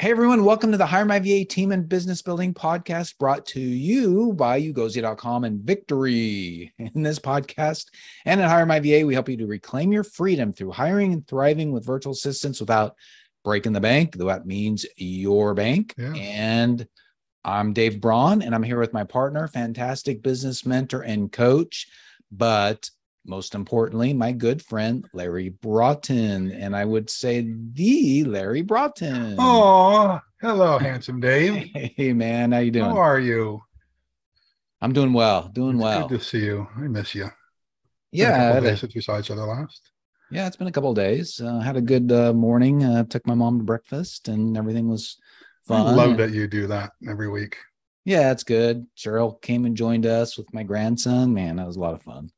Hey everyone, welcome to the Hire My VA Team and Business Building podcast brought to you by Ugozi.com and Victory. In this podcast and at Hire My VA, we help you to reclaim your freedom through hiring and thriving with virtual assistants without breaking the bank. though That means your bank. Yeah. And I'm Dave Braun, and I'm here with my partner, fantastic business mentor and coach, but most importantly, my good friend Larry Broughton, and I would say the Larry Broughton. Oh, hello, handsome Dave. Hey man, how you doing? How are you? I'm doing well, doing It's well. Good to see you. I miss you. Yeah, I couple had a- days since we saw each other last. yeah, it's been a couple of days. Uh, had a good uh, morning. Uh, took my mom to breakfast, and everything was fun. I love And- that you do that every week. Yeah, it's good. Cheryl came and joined us with my grandson. Man, that was a lot of fun.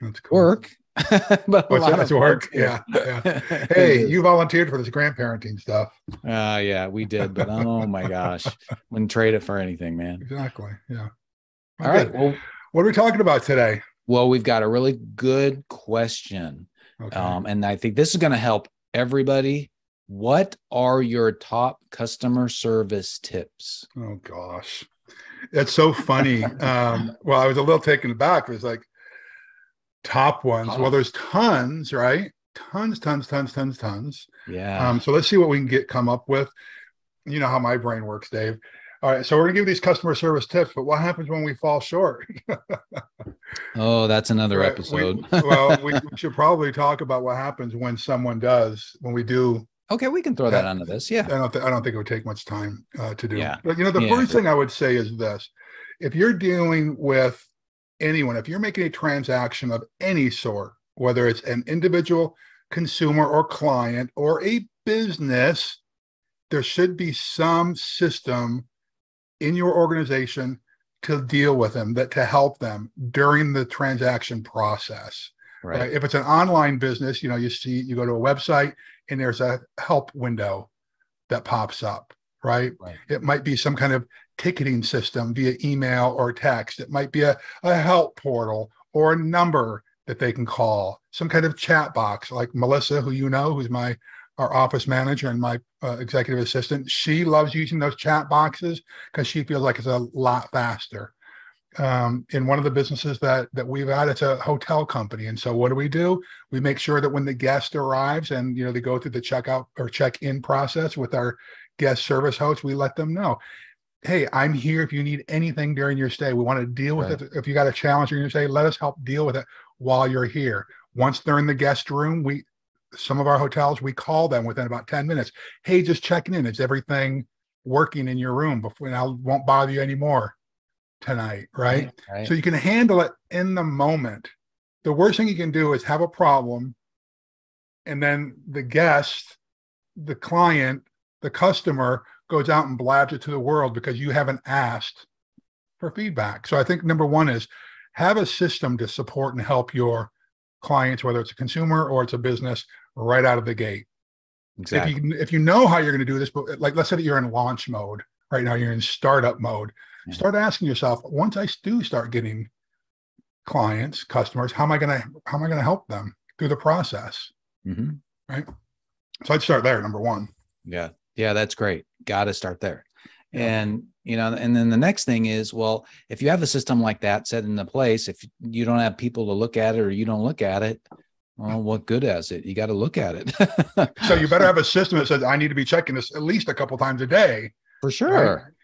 That's cool. Work, but a lot that? of It's work. Yeah. yeah. Hey, you volunteered for this grandparenting stuff. Uh, yeah, we did, but oh my gosh, wouldn't trade it for anything, man. Exactly. Yeah. All right. Well, What are we talking about today? well, we've got a really good question. Okay. Um, and I think this is going to help everybody. What are your top customer service tips? oh gosh. It's so funny. um, well, I was a little taken aback. It was like top ones. Oh. Well, there's tons, right? Tons, tons, tons, tons, tons. Yeah. Um, so let's see what we can get come up with. You know how my brain works, Dave. All right, so we're gonna give these customer service tips, but what happens when we fall short? oh, that's another Right, we- episode. well, we, we should probably talk about what happens when someone does when we do. okay, we can throw that onto this. Yeah. I don't. Th- I don't think it would take much time uh, to do. Yeah. But you know, the Yeah. first thing I would say is this: if you're dealing with anyone, if you're making a transaction of any sort, whether it's an individual consumer or client or a business, there should be some system in your organization to deal with them that to help them during the transaction process Right. right. if it's an online business you know you see you go to a website and there's a help window that pops up right Right. it might be some kind of ticketing system via email or text. It might be a, a help portal or a number that they can call some kind of chat box like melissa who you know who's my our office manager and my uh, executive assistant. She loves using those chat boxes because she feels like it's a lot faster. Um, in one of the businesses that that we've had it's a hotel company. And so what do we do? We make sure that when the guest arrives and you know they go through the checkout or check-in process with our guest service host we let them know hey i'm here if you need anything during your stay. We want to deal with Right. it. If you got a challenge during your stay let us help deal with it while you're here. Once they're in the guest room we some of our hotels we call them within about 10 minutes. Hey just checking in. Is everything working in your room? Before and i won't bother you anymore tonight right Right. so you can handle it in the moment. The worst thing you can do is have a problem and then the guest, the client, the customer goes out and blabs it to the world because you haven't asked for feedback. So I think number one is have a system to support and help your clients, whether it's a consumer or it's a business, right out of the gate exactly. if you if you know how you're going to do this but like let's say that you're in launch mode right now you're in startup mode Yeah. start asking yourself once i do start getting clients customers how am i going to how am i going to help them through the process Mhm. Right. So i'd start there number one Yeah. Yeah, that's great. Got to start there. And, you know, and then the next thing is, well, if you have a system like that set into place, if you don't have people to look at it or you don't look at it, well, what good is it? You got to look at it. so you better have a system that says i need to be checking this at least a couple times a day for sure.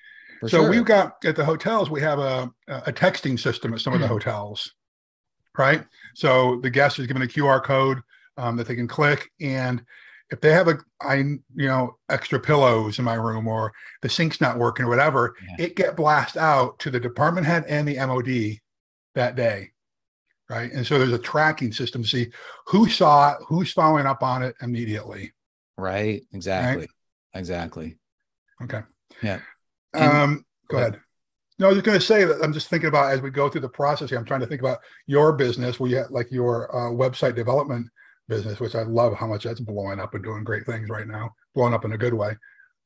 For so sure. we've got at the hotels we have a a texting system at some of the hotels right so the guest is given a qr code um, that they can click and if they have a i you know extra pillows in my room or the sink's not working or whatever Yeah. it get blast out to the department head and the mod that day right and so there's a tracking system to see who saw it who's following up on it immediately right. Exactly. Exactly. okay Yeah. And- um go go ahead no, I was just going to say that I'm just thinking about as we go through the process here. I'm trying to think about your business, where you have like your uh, website development business, which I love how much that's blowing up and doing great things right now, blowing up in a good way.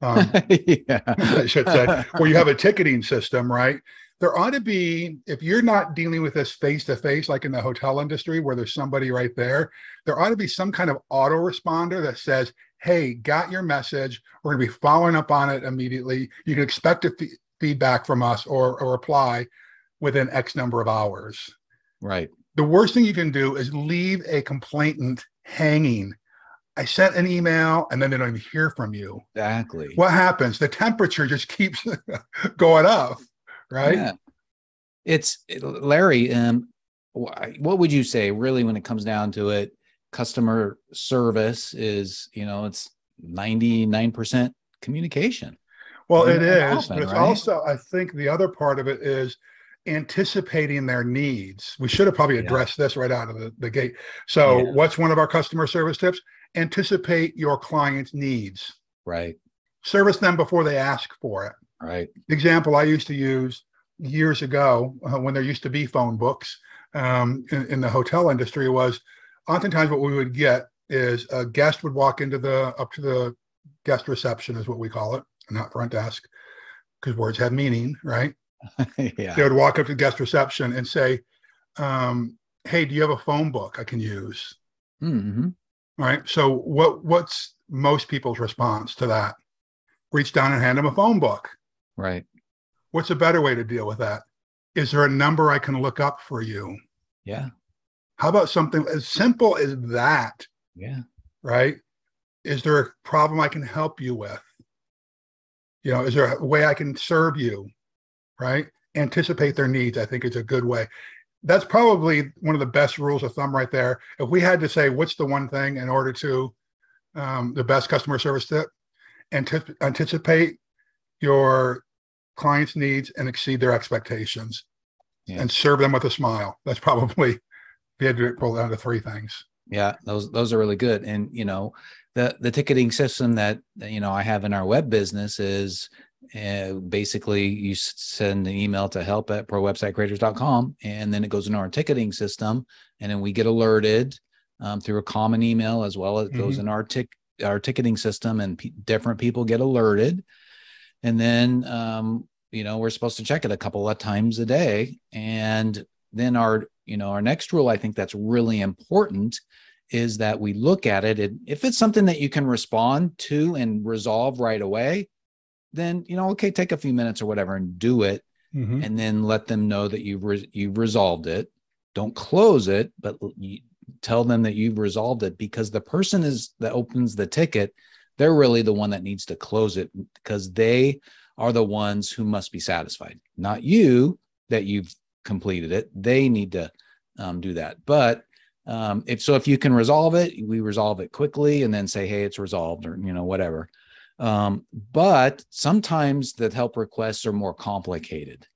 Um, yeah. I should say, where you have a ticketing system, right? There ought to be, if you're not dealing with this face to face, like in the hotel industry where there's somebody right there, there ought to be some kind of autoresponder that says, hey, got your message. We're going to be following up on it immediately. You can expect a f- feedback from us or a reply within X number of hours. Right. The worst thing you can do is leave a complainant hanging. I sent an email and then they don't even hear from you. Exactly. What happens? The temperature just keeps going up, right? Yeah. It's Larry. Um, what would you say really when it comes down to it? Customer service is, you know, it's 99% communication. Well, it is, often, but it's right? also, I think the other part of it is anticipating their needs. We should have probably addressed yeah. this right out of the, the gate. So, yeah. what's one of our customer service tips? Anticipate your client's needs. Right. Service them before they ask for it. Right. Example I used to use years ago uh, when there used to be phone books um, in, in the hotel industry was oftentimes what we would get is a guest would walk into the up to the guest reception is what we call it, not front desk, because words have meaning, right? yeah. They would walk up to guest reception and say, um, "Hey, do you have a phone book I can use?" Mm-hmm. Right. So, what what's most people's response to that? Reach down and hand them a phone book. Right. What's a better way to deal with that? Is there a number I can look up for you? Yeah. How about something as simple as that? Yeah. Right. Is there a problem I can help you with? You know, is there a way I can serve you? Right? Anticipate their needs, I think is a good way. That's probably one of the best rules of thumb right there. If we had to say what's the one thing in order to um, the best customer service tip, Antip- anticipate your clients' needs and exceed their expectations yeah. and serve them with a smile. That's probably if you had to pull down to three things. Yeah, those those are really good. And you know, the the ticketing system that you know I have in our web business is and basically you send an email to help at prowebsitecreators.com and then it goes into our ticketing system and then we get alerted um, through a common email as well as mm-hmm. goes in our tick our ticketing system and p- different people get alerted and then um, you know we're supposed to check it a couple of times a day and then our you know our next rule i think that's really important is that we look at it and if it's something that you can respond to and resolve right away then you know okay take a few minutes or whatever and do it mm-hmm. and then let them know that you've re- you've resolved it. Don't close it but you tell them that you've resolved it because the person is that opens the ticket they're really the one that needs to close it because they are the ones who must be satisfied. Not you that you've completed it. They need to um, do that. But um, if so if you can resolve it we resolve it quickly and then say hey it's resolved or you know whatever um, but sometimes the help requests are more complicated.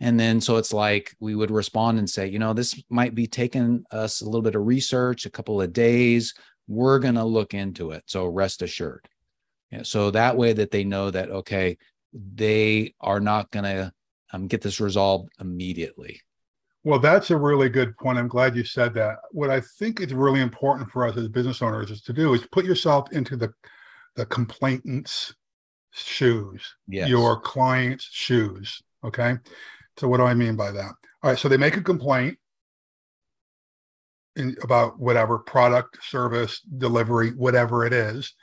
And then so it's like we would respond and say, you know, this might be taking us a little bit of research, a couple of days. We're going to look into it. So rest assured. Yeah, so that way that they know that, okay, they are not going to um, get this resolved immediately. Well, that's a really good point. I'm glad you said that. What I think is really important for us as business owners is to do is put yourself into the the complainant's shoes, yes. your client's shoes. Okay. So, what do I mean by that? All right. So, they make a complaint in, about whatever product, service, delivery, whatever it is.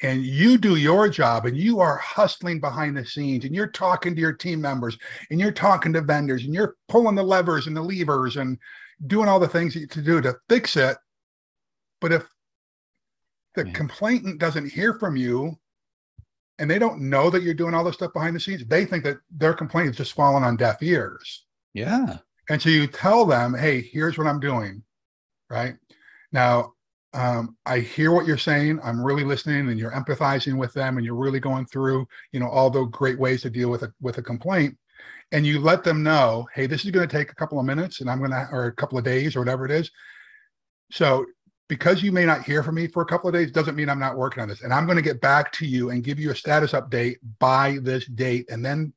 And you do your job and you are hustling behind the scenes and you're talking to your team members and you're talking to vendors and you're pulling the levers and the levers and doing all the things to do to fix it. But if the complainant doesn't hear from you and they don't know that you're doing all this stuff behind the scenes, they think that their complaint is just falling on deaf ears. Yeah. And so you tell them, hey, here's what I'm doing. Right. Now, um, I hear what you're saying. I'm really listening and you're empathizing with them and you're really going through, you know, all the great ways to deal with a with a complaint. And you let them know, hey, this is going to take a couple of minutes and I'm going to, or a couple of days or whatever it is. So because you may not hear from me for a couple of days doesn't mean I'm not working on this. And I'm going to get back to you and give you a status update by this date. And then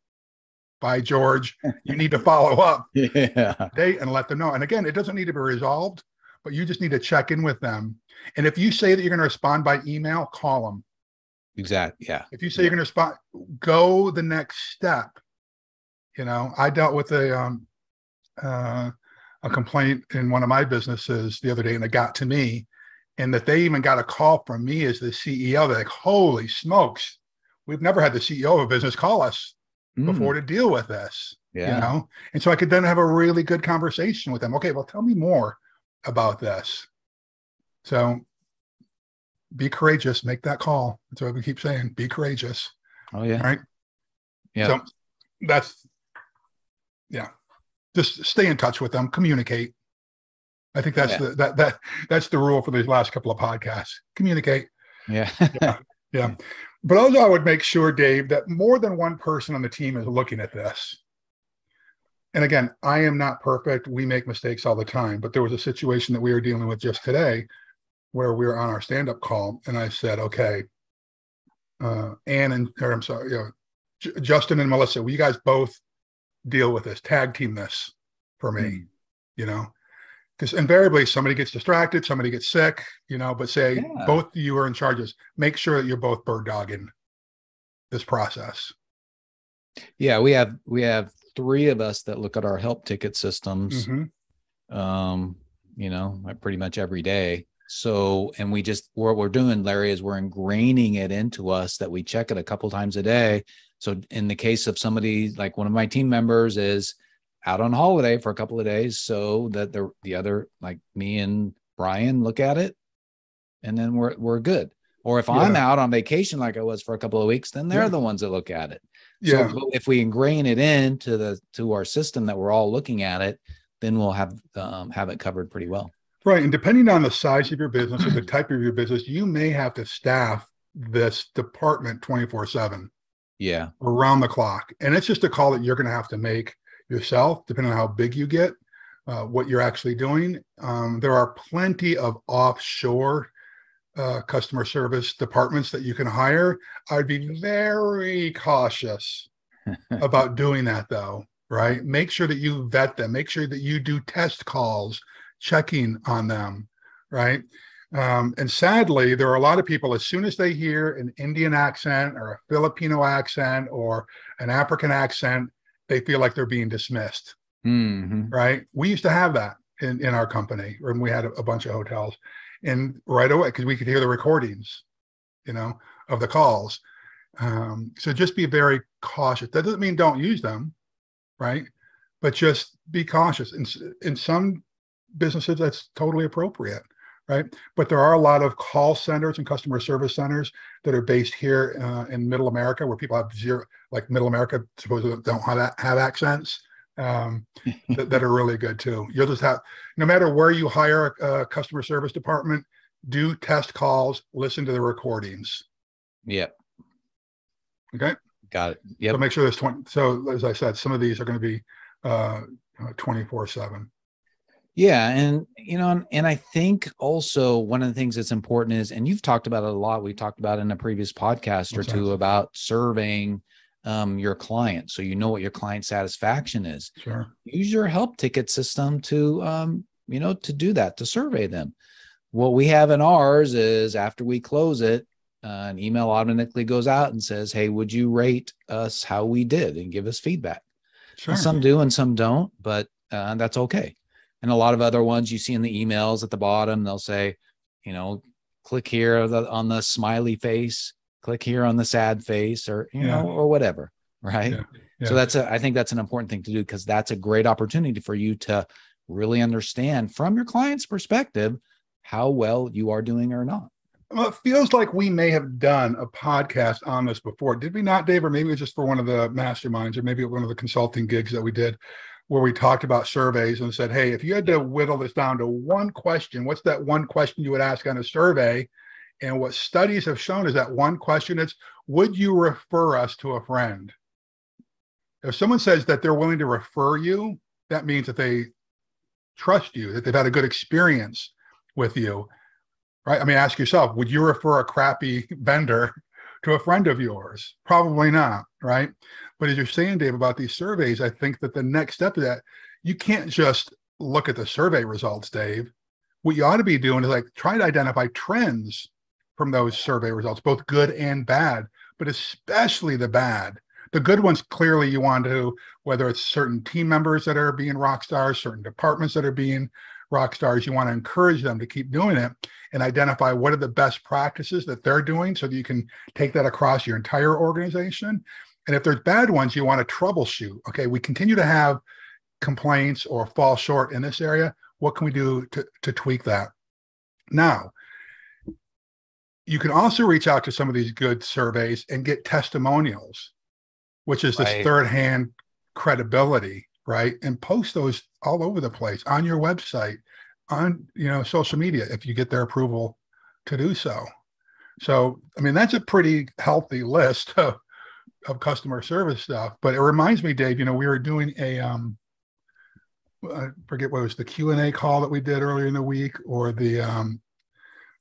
by George, you need to follow up yeah. date and let them know. And again, it doesn't need to be resolved, but you just need to check in with them. And if you say that you're going to respond by email, call them. Exactly. Yeah. If you say yeah. you're going to respond, go the next step. You know, I dealt with a um, uh, a complaint in one of my businesses the other day and it got to me and that they even got a call from me as the CEO. They're like, holy smokes, we've never had the CEO of a business call us mm. before to deal with this. Yeah. You know, and so I could then have a really good conversation with them. Okay, well, tell me more about this. So be courageous, make that call. That's what we keep saying. Be courageous. Oh yeah. Right. Yeah. So that's yeah. Just stay in touch with them, communicate. I think that's yeah. the that that that's the rule for these last couple of podcasts. Communicate. Yeah. yeah. Yeah. But also I would make sure, Dave, that more than one person on the team is looking at this. And again, I am not perfect. We make mistakes all the time. But there was a situation that we were dealing with just today where we were on our stand-up call, and I said, "Okay, uh, Ann and or I'm sorry, you know, J- Justin and Melissa, will you guys both deal with this, tag team this for me?" Mm. You know, because invariably somebody gets distracted, somebody gets sick, you know. But say yeah. both of you are in charges. Make sure that you're both bird dogging this process. Yeah, we have we have three of us that look at our help ticket systems. Mm-hmm. Um, you know, pretty much every day. So, and we just what we're doing, Larry, is we're ingraining it into us that we check it a couple times a day. So, in the case of somebody like one of my team members is out on holiday for a couple of days, so that the the other like me and Brian look at it, and then we're we're good. Or if yeah. I'm out on vacation like I was for a couple of weeks, then they're yeah. the ones that look at it. Yeah. So if we ingrain it into the to our system that we're all looking at it, then we'll have um, have it covered pretty well. Right. And depending on the size of your business or the type of your business, you may have to staff this department 24 7. Yeah. Around the clock. And it's just a call that you're going to have to make yourself, depending on how big you get, uh, what you're actually doing. Um, there are plenty of offshore uh, customer service departments that you can hire. I'd be very cautious about doing that, though, right? Make sure that you vet them, make sure that you do test calls checking on them, right? Um, and sadly, there are a lot of people, as soon as they hear an Indian accent or a Filipino accent or an African accent, they feel like they're being dismissed, mm-hmm. right? We used to have that in, in our company when we had a, a bunch of hotels. And right away, because we could hear the recordings, you know, of the calls. Um, so just be very cautious. That doesn't mean don't use them, right? But just be cautious. In, in some businesses that's totally appropriate right? But there are a lot of call centers and customer service centers that are based here uh, in middle america where people have zero like middle america supposedly don't have, have accents um, that, that, are really good too. You'll just have no matter where you hire a, a customer service department do test calls listen to the recordings. Yep. Okay? Got it. Yeah so make sure there's 20 so as i said some of these are going to be uh 24 7 yeah, and you know, and I think also one of the things that's important is, and you've talked about it a lot. We talked about in a previous podcast or two about surveying um, your client, so you know what your client satisfaction is. Sure. Use your help ticket system to, um, you know, to do that to survey them. What we have in ours is after we close it, uh, an email automatically goes out and says, "Hey, would you rate us how we did and give us feedback?" Sure. some do and some don't, but uh, that's okay and a lot of other ones you see in the emails at the bottom they'll say you know click here on the smiley face click here on the sad face or you yeah. know or whatever right yeah. Yeah. so that's a i think that's an important thing to do because that's a great opportunity for you to really understand from your client's perspective how well you are doing or not well, it feels like we may have done a podcast on this before. Did we not, Dave? Or maybe it was just for one of the masterminds, or maybe one of the consulting gigs that we did where we talked about surveys and said, hey, if you had to whittle this down to one question, what's that one question you would ask on a survey? And what studies have shown is that one question is, would you refer us to a friend? If someone says that they're willing to refer you, that means that they trust you, that they've had a good experience with you, right? I mean, ask yourself, would you refer a crappy vendor to a friend of yours? Probably not, right? But as you're saying, Dave, about these surveys, I think that the next step of that, you can't just look at the survey results, Dave. What you ought to be doing is like trying to identify trends from those survey results, both good and bad, but especially the bad. The good ones, clearly, you want to, whether it's certain team members that are being rock stars, certain departments that are being rock stars, you want to encourage them to keep doing it. and identify what are the best practices that they're doing so that you can take that across your entire organization. And if there's bad ones, you want to troubleshoot. Okay, we continue to have complaints or fall short in this area. What can we do to, to tweak that? Now, you can also reach out to some of these good surveys and get testimonials, which is this right. third hand credibility, right? And post those all over the place on your website, on you know social media if you get their approval to do so. So, I mean, that's a pretty healthy list of, of customer service stuff. But it reminds me, Dave, you know, we were doing a um I forget what it was the Q and A call that we did earlier in the week, or the um,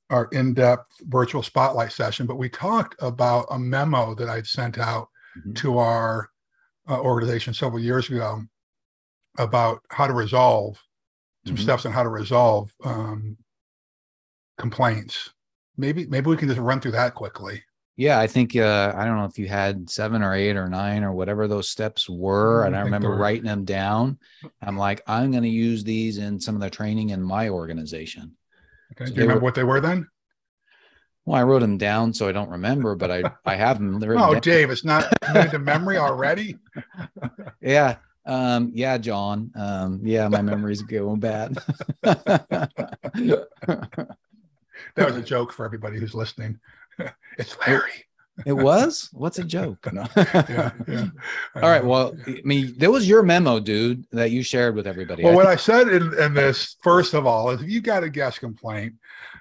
our in-depth virtual spotlight session. But we talked about a memo that I'd sent out mm-hmm. to our uh, organization several years ago about how to resolve some mm-hmm. steps on how to resolve um, complaints. Maybe maybe we can just run through that quickly. Yeah, I think uh, I don't know if you had seven or eight or nine or whatever those steps were, and I, I remember writing them down. I'm like, I'm going to use these in some of the training in my organization. Okay. So Do you remember were, what they were then? Well, I wrote them down, so I don't remember, but I I have them. oh, down. Dave, it's not into memory already. yeah, um, yeah, John. Um, yeah, my memory's going bad. that was a joke for everybody who's listening. it's Larry. it was? What's a joke? No. yeah, yeah. All right. Well, I mean, there was your memo, dude, that you shared with everybody. Well, I what I said in, in this, first of all, is if you got a guest complaint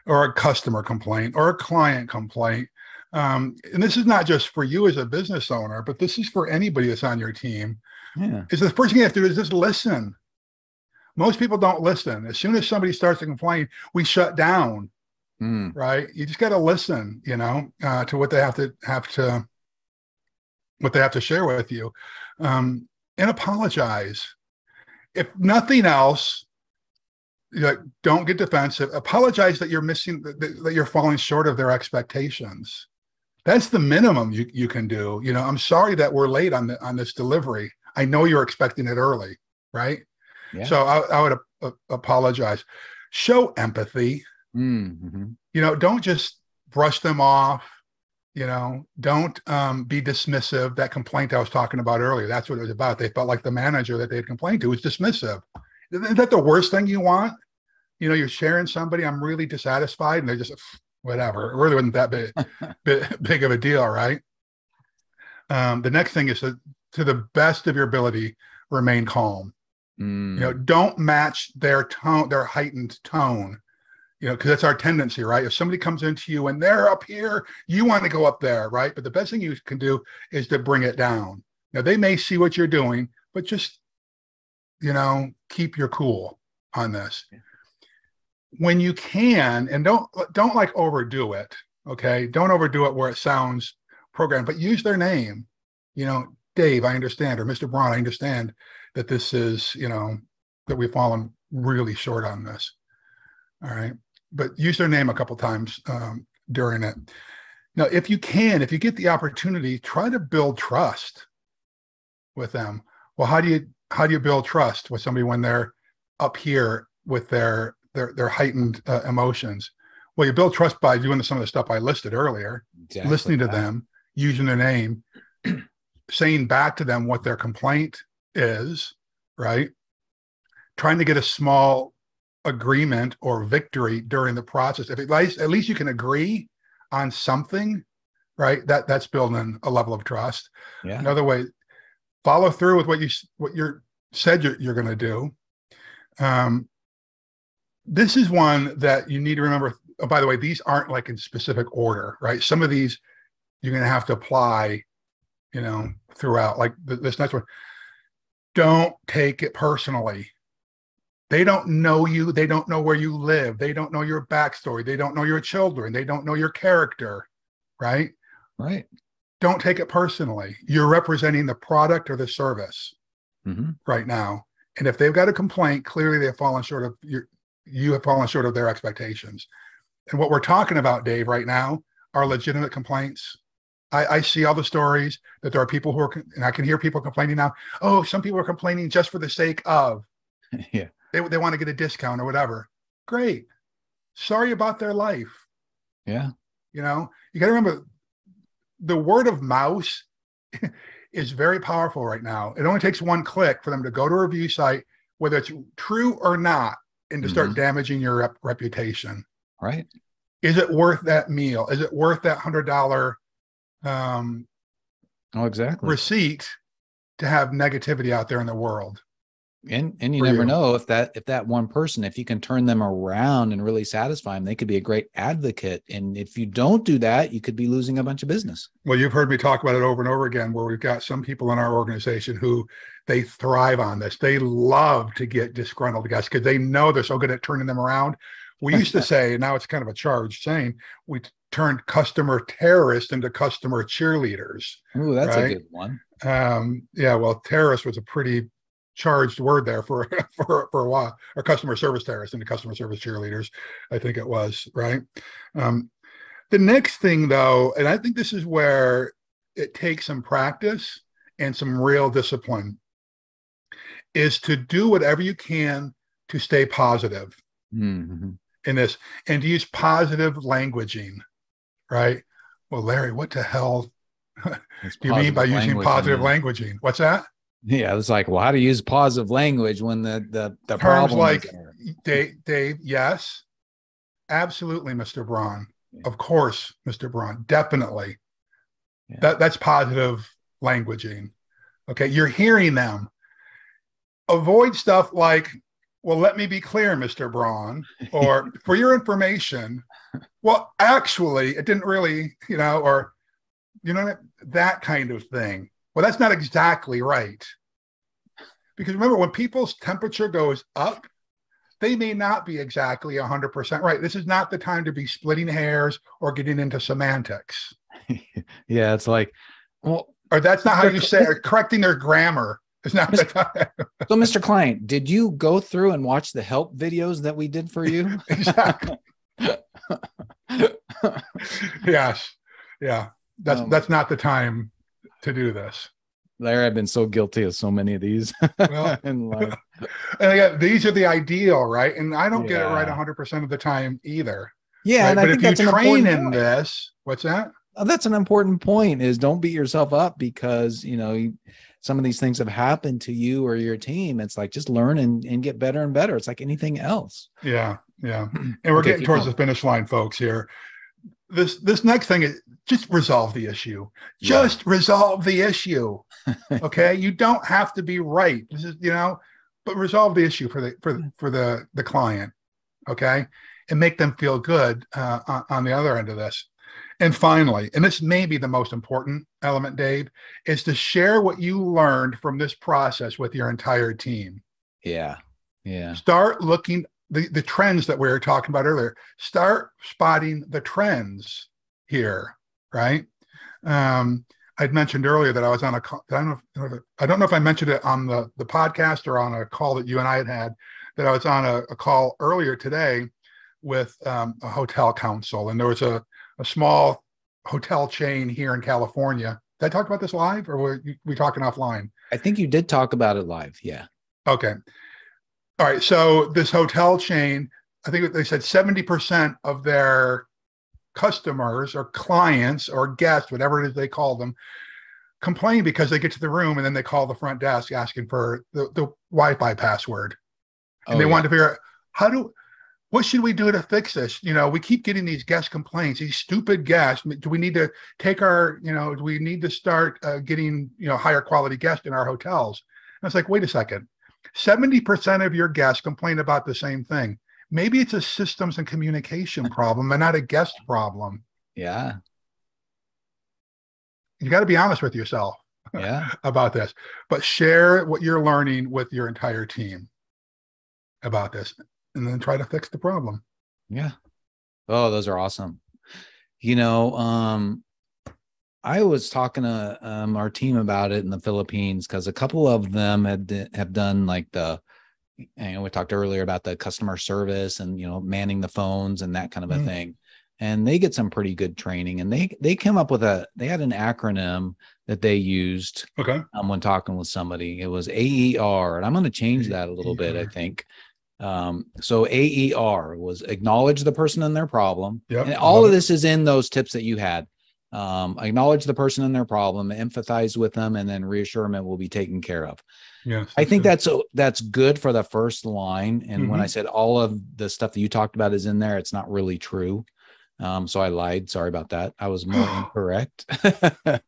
or a customer complaint or a client complaint, um, and this is not just for you as a business owner, but this is for anybody that's on your team. Yeah. Is the first thing you have to do is just listen. Most people don't listen. As soon as somebody starts to complain, we shut down mm. right? You just got to listen, you know, uh, to what they have to have to what they have to share with you, um, and apologize. If nothing else, don't get defensive. Apologize that you're missing that, that you're falling short of their expectations. That's the minimum you, you can do. You know, I'm sorry that we're late on the on this delivery. I know you're expecting it early, right? Yeah. So I, I would uh, apologize. Show empathy. Mm-hmm. You know, don't just brush them off. You know, don't um, be dismissive. That complaint I was talking about earlier, that's what it was about. They felt like the manager that they had complained to was dismissive. Isn't that the worst thing you want? You know, you're sharing somebody, I'm really dissatisfied, and they're just whatever. It really wasn't that big, big, big of a deal, right? Um, the next thing is to, to the best of your ability, remain calm. Mm. You know, don't match their tone, their heightened tone you know, because that's our tendency, right? If somebody comes into you and they're up here, you want to go up there, right? But the best thing you can do is to bring it down. Now they may see what you're doing, but just, you know, keep your cool on this. When you can, and don't don't like overdo it. Okay, don't overdo it where it sounds programmed, but use their name. You know, Dave, I understand, or Mr. Braun, I understand that this is, you know, that we've fallen really short on this. All right but use their name a couple times um, during it. Now, if you can, if you get the opportunity, try to build trust with them. Well, how do you how do you build trust with somebody when they're up here with their their their heightened uh, emotions? Well, you build trust by doing some of the stuff I listed earlier, exactly listening to them, using their name, saying back to them what their complaint is, right? Trying to get a small agreement or victory during the process. If at least at least you can agree on something, right? That that's building a level of trust. Yeah. Another way, follow through with what you what you're said you're, you're going to do. Um, this is one that you need to remember. Oh, by the way, these aren't like in specific order, right? Some of these you're going to have to apply, you know, throughout. Like this next one, don't take it personally they don't know you. They don't know where you live. They don't know your backstory. They don't know your children. They don't know your character, right? Right. Don't take it personally. You're representing the product or the service mm-hmm. right now. And if they've got a complaint, clearly they've fallen short of your, you have fallen short of their expectations. And what we're talking about, Dave, right now are legitimate complaints. I, I, see all the stories that there are people who are, and I can hear people complaining now. Oh, some people are complaining just for the sake of. yeah. They, they want to get a discount or whatever. Great. sorry about their life. Yeah. You know, you got to remember the word of mouse is very powerful right now. It only takes one click for them to go to a review site, whether it's true or not, and to start Mhm. damaging your rep- reputation. Right. Is it worth that meal? Is it worth that hundred dollar um, Oh, exactly. receipt to have negativity out there in the world? And and you never you. know if that if that one person if you can turn them around and really satisfy them they could be a great advocate and if you don't do that you could be losing a bunch of business Well, you've heard me talk about it over and over again, where we've got some people in our organization who they thrive on this. They love to get disgruntled guys because they know they're so good at turning them around. We used to say, now it's kind of a charged saying, we turned customer terrorists into customer cheerleaders. Ooh, that's Right. a good one Um, yeah, well, terrorist was a pretty charged word there for for for a while, or customer service terrorists into customer service cheerleaders, I think it was right. Um, the next thing, though, and I think this is where it takes some practice and some real discipline, is to do whatever you can to stay positive Mhm. in this and to use positive languaging, right? Well, Larry, what the hell do you mean by using positive languaging? What's that? Yeah it's like well how to use positive language when the the the Terms problem like is. Dave, Dave, yes, absolutely, Mr. Braun. Yeah. Of course, Mr. Braun, definitely. Yeah. That that's positive languaging. Okay, you're hearing them. Avoid stuff like, "Well, let me be clear, Mr. Braun," or "For your information." Well, actually, it didn't really, you know, or you know that kind of thing. Well, that's not exactly right. Because remember, when people's temperature goes up, they may not be exactly 100% right. This is not the time to be splitting hairs or getting into semantics. yeah it's like well Or that's not how you say it. Correcting their grammar is not the time. so mr client did you go through and watch the help videos that we did for you exactly. Yes. Yeah. That's Um, that's not the time to do this. larry i've been so guilty of so many of these Well, in life and again, these are the ideal, right? And I don't get it right 100% of the time either. yeah right? and i think if you that's an train important in point. this, what's that? Uh, that's an important point is don't beat yourself up because you know you, some of these things have happened to you or your team it's like just learn and, and get better and better it's like anything else Yeah, yeah. And we're Okay, getting towards going. the finish line, folks. Here, this this next thing is just resolve the issue. Yeah. Just resolve the issue. Okay, you don't have to be right. This is you know, but resolve the issue for the for the- for the the client. Okay, and make them feel good uh, on, on the other end of this. And finally, and this may be the most important element, Dave, is to share what you learned from this process with your entire team yeah yeah start looking the, the trends that we were talking about earlier. Start spotting the trends here right? Um i'd mentioned earlier that i was on a call i don't know if, i don't know if i mentioned it on the the podcast or on a call that you and i had had that i was on a, a call earlier today with um, a hotel council. And there was a, a small hotel chain here in california. Did i talk about this live or were we talking offline? I think you did talk about it live. Yeah. Okay. All right. So this hotel chain, I think they said 70% of their customers or clients or guests, whatever it is they call them, complain because they get to the room and then they call the front desk asking for the, the Wi-Fi password. And Oh, they yeah. want to figure out how do what should we do to fix this? You know, we keep getting these guest complaints, these stupid guests. Do we need to take our, you know, do we need to start uh, getting, you know, higher quality guests in our hotels? And it's like, wait a second. 70% of your guests complain about the same thing. Maybe it's a systems and communication problem and not a guest problem. yeah You got to be honest with yourself yeah about this, but share what you're learning with your entire team about this and then try to fix the problem. Yeah. Oh, those are awesome. You know, um, I was talking to um, our team about it in the Philippines because a couple of them had have done like the, know, we talked earlier about the customer service and you know manning the phones and that kind of a Mhm. thing, and they get some pretty good training. And they they came up with a they had an acronym that they used Okay. um, when talking with somebody. It was AER, and I'm going to change that a little bit. I think Um, so AER was acknowledge the person and their problem. Yep, And all of this is in those tips that you had. Um, acknowledge the person and their problem, empathize with them, and then reassure them it will be taken care of. Yeah, I think that's that's that's good for the first line. And when I said all of the stuff that you talked about is in there, it's not really true. Um, so I lied. Sorry about that. I was more incorrect. I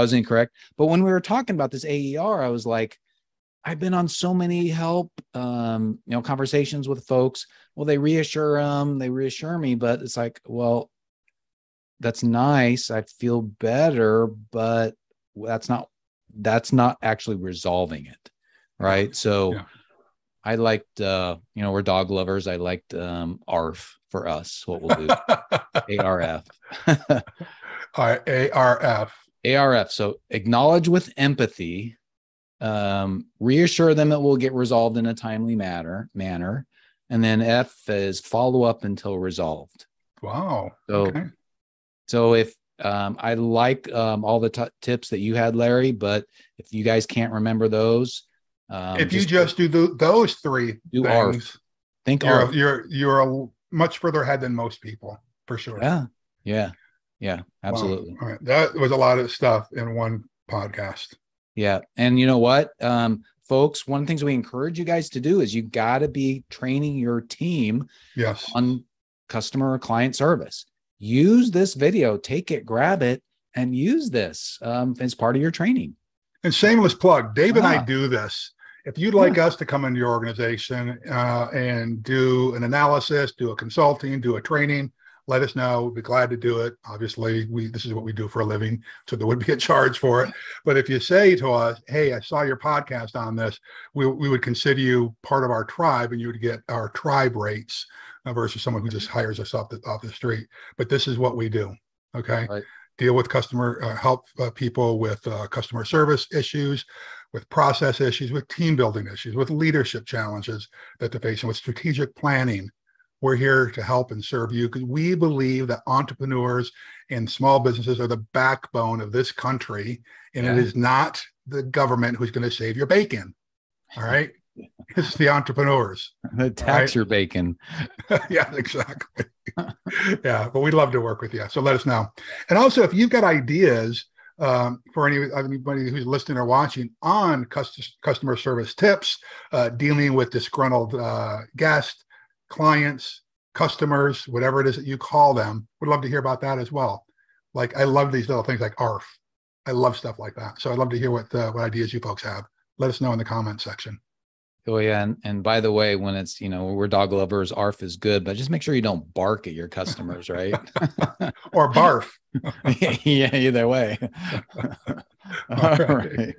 was incorrect. But when we were talking about this AER, I was like, I've been on so many help, um, you know, conversations with folks. Well, they reassure them, they reassure me, but it's like, well, that's nice. I feel better, but that's not that's not actually resolving it right so Yeah. i liked uh you know we're dog lovers i liked um arf for us what we'll do arf All right, ARF. arf so acknowledge with empathy um reassure them it will get resolved in a timely manner manner and then f is follow up until resolved Wow. So- okay. So if um, I like um, all the t- tips that you had, Larry, but if you guys can't remember those, um, if you just do the, those three Do ARF. things, think, you're ARF. you're you're a, much further ahead than most people for sure. yeah, yeah, yeah, Wow. absolutely, All right. That was a lot of stuff in one podcast. yeah. And you know what, um, folks, one of the things we encourage you guys to do is you got to be training your team Yes. on customer or client service. Use this video, take it, grab it, and use this um, as part of your training. And shameless plug, Dave and I Ah. do this. If you'd like us to come into your organization uh, and do an analysis, do a consulting, do a training, let us know. We'd be glad to do it. Obviously, we this is what we do for a living, so there would be a charge for it. But if you say to us, "Hey, I saw your podcast on this," we we would consider you part of our tribe, and you would get our tribe rates versus someone who just hires us off the off the street. But this is what we do. Okay. Right. Deal with customer, uh, help uh, people with uh, customer service issues, with process issues, with team building issues, with leadership challenges that they're facing, with strategic planning. We're here to help and serve you because we believe that entrepreneurs and small businesses are the backbone of this country. And it Yeah. is not the government who's going to save your bacon. All right. It's the entrepreneurs. The tax Right. your bacon. yeah, exactly. yeah, but we'd love to work with you. So let us know. And also, if you've got ideas um, for any anybody who's listening or watching on cust- customer service tips, uh, dealing with disgruntled uh, guests, clients, customers, whatever it is that you call them, would love to hear about that as well. Like I love these little things like ARF. I love stuff like that. So I'd love to hear what uh, what ideas you folks have. Let us know in the comment section. Oh yeah, and, and by the way, when it's you know we're dog lovers, ARF is good, but just make sure you don't bark at your customers, right? Or barf. yeah, either way. All All right. right.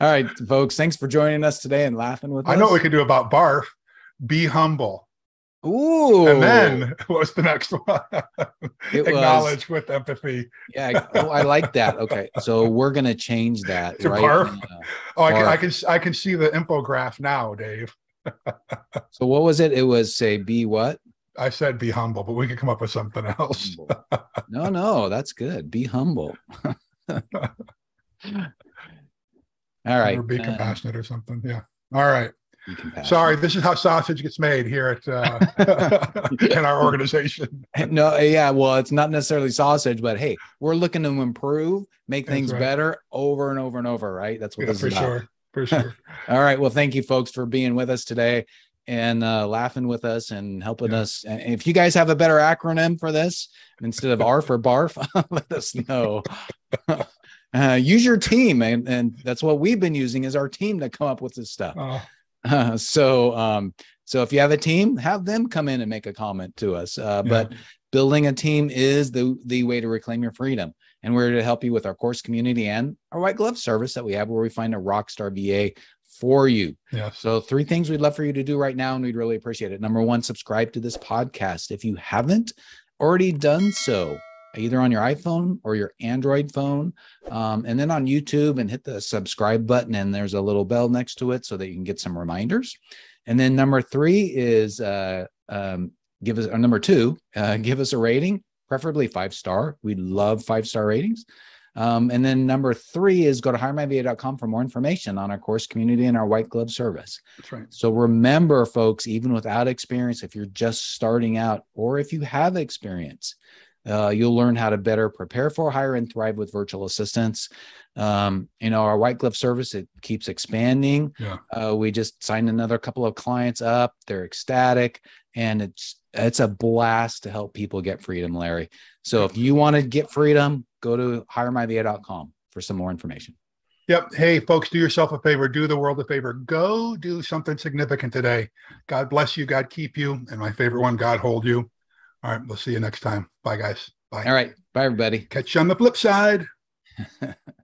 all right, folks. Thanks for joining us today and laughing with I us. I know what we could do about barf. Be humble. Ooh, And then what was the next one? It was- Acknowledge with empathy. yeah, oh, I like that. Okay, so we're gonna change that To right barf? Oh, I can, I can I can see the infograph now, Dave. So what was it? It was say be what? I said be humble, but we could come up with something else. No, no, that's good. Be humble. All right. Or be uh, compassionate or something. Yeah. All right. Sorry, this is how sausage gets made here at uh, in our organization. No, yeah, well, it's not necessarily sausage, but hey, we're looking to improve, make things right. better over and over and over, right? That's what Yeah, this for is about. sure. For sure. All right. Well, thank you, folks, for being with us today and uh, laughing with us and helping Yeah. us. And if you guys have a better acronym for this instead of R for BARF, let us know. uh, use your team, and, and that's what we've been using is our team to come up with this stuff. Uh, Uh, so, um, so if you have a team, have them come in and make a comment to us. Uh, yeah. But building a team is the the way to reclaim your freedom and we're here to help you with our course community and our white glove service that we have where we find a rock star va for you yes. so three things we'd love for you to do right now and we'd really appreciate it number one subscribe to this podcast if you haven't already done so either on your iphone or your android phone um, and then on youtube and hit the subscribe button and there's a little bell next to it so that you can get some reminders and then number three is uh, um, give us or number two uh, give us a rating preferably five star we love five star ratings Um, and then number three is go to hiremyva.com for more information on our course community and our white glove service. That's right. So remember, folks, even without experience, if you're just starting out or if you have experience, uh, you'll learn how to better prepare for, hire, and thrive with virtual assistants. Um, you know, our white glove service it keeps expanding. Yeah. Uh, we just signed another couple of clients up. They're ecstatic, and it's it's a blast to help people get freedom, Larry. So if you want to get freedom, go to hiremyva.com for some more information. Yep. Hey, folks, do yourself a favor. Do the world a favor. Go do something significant today. God bless you. God keep you. And my favorite one, God hold you. All right. We'll see you next time. Bye, guys. Bye. All right. Bye, everybody. Catch you on the flip side.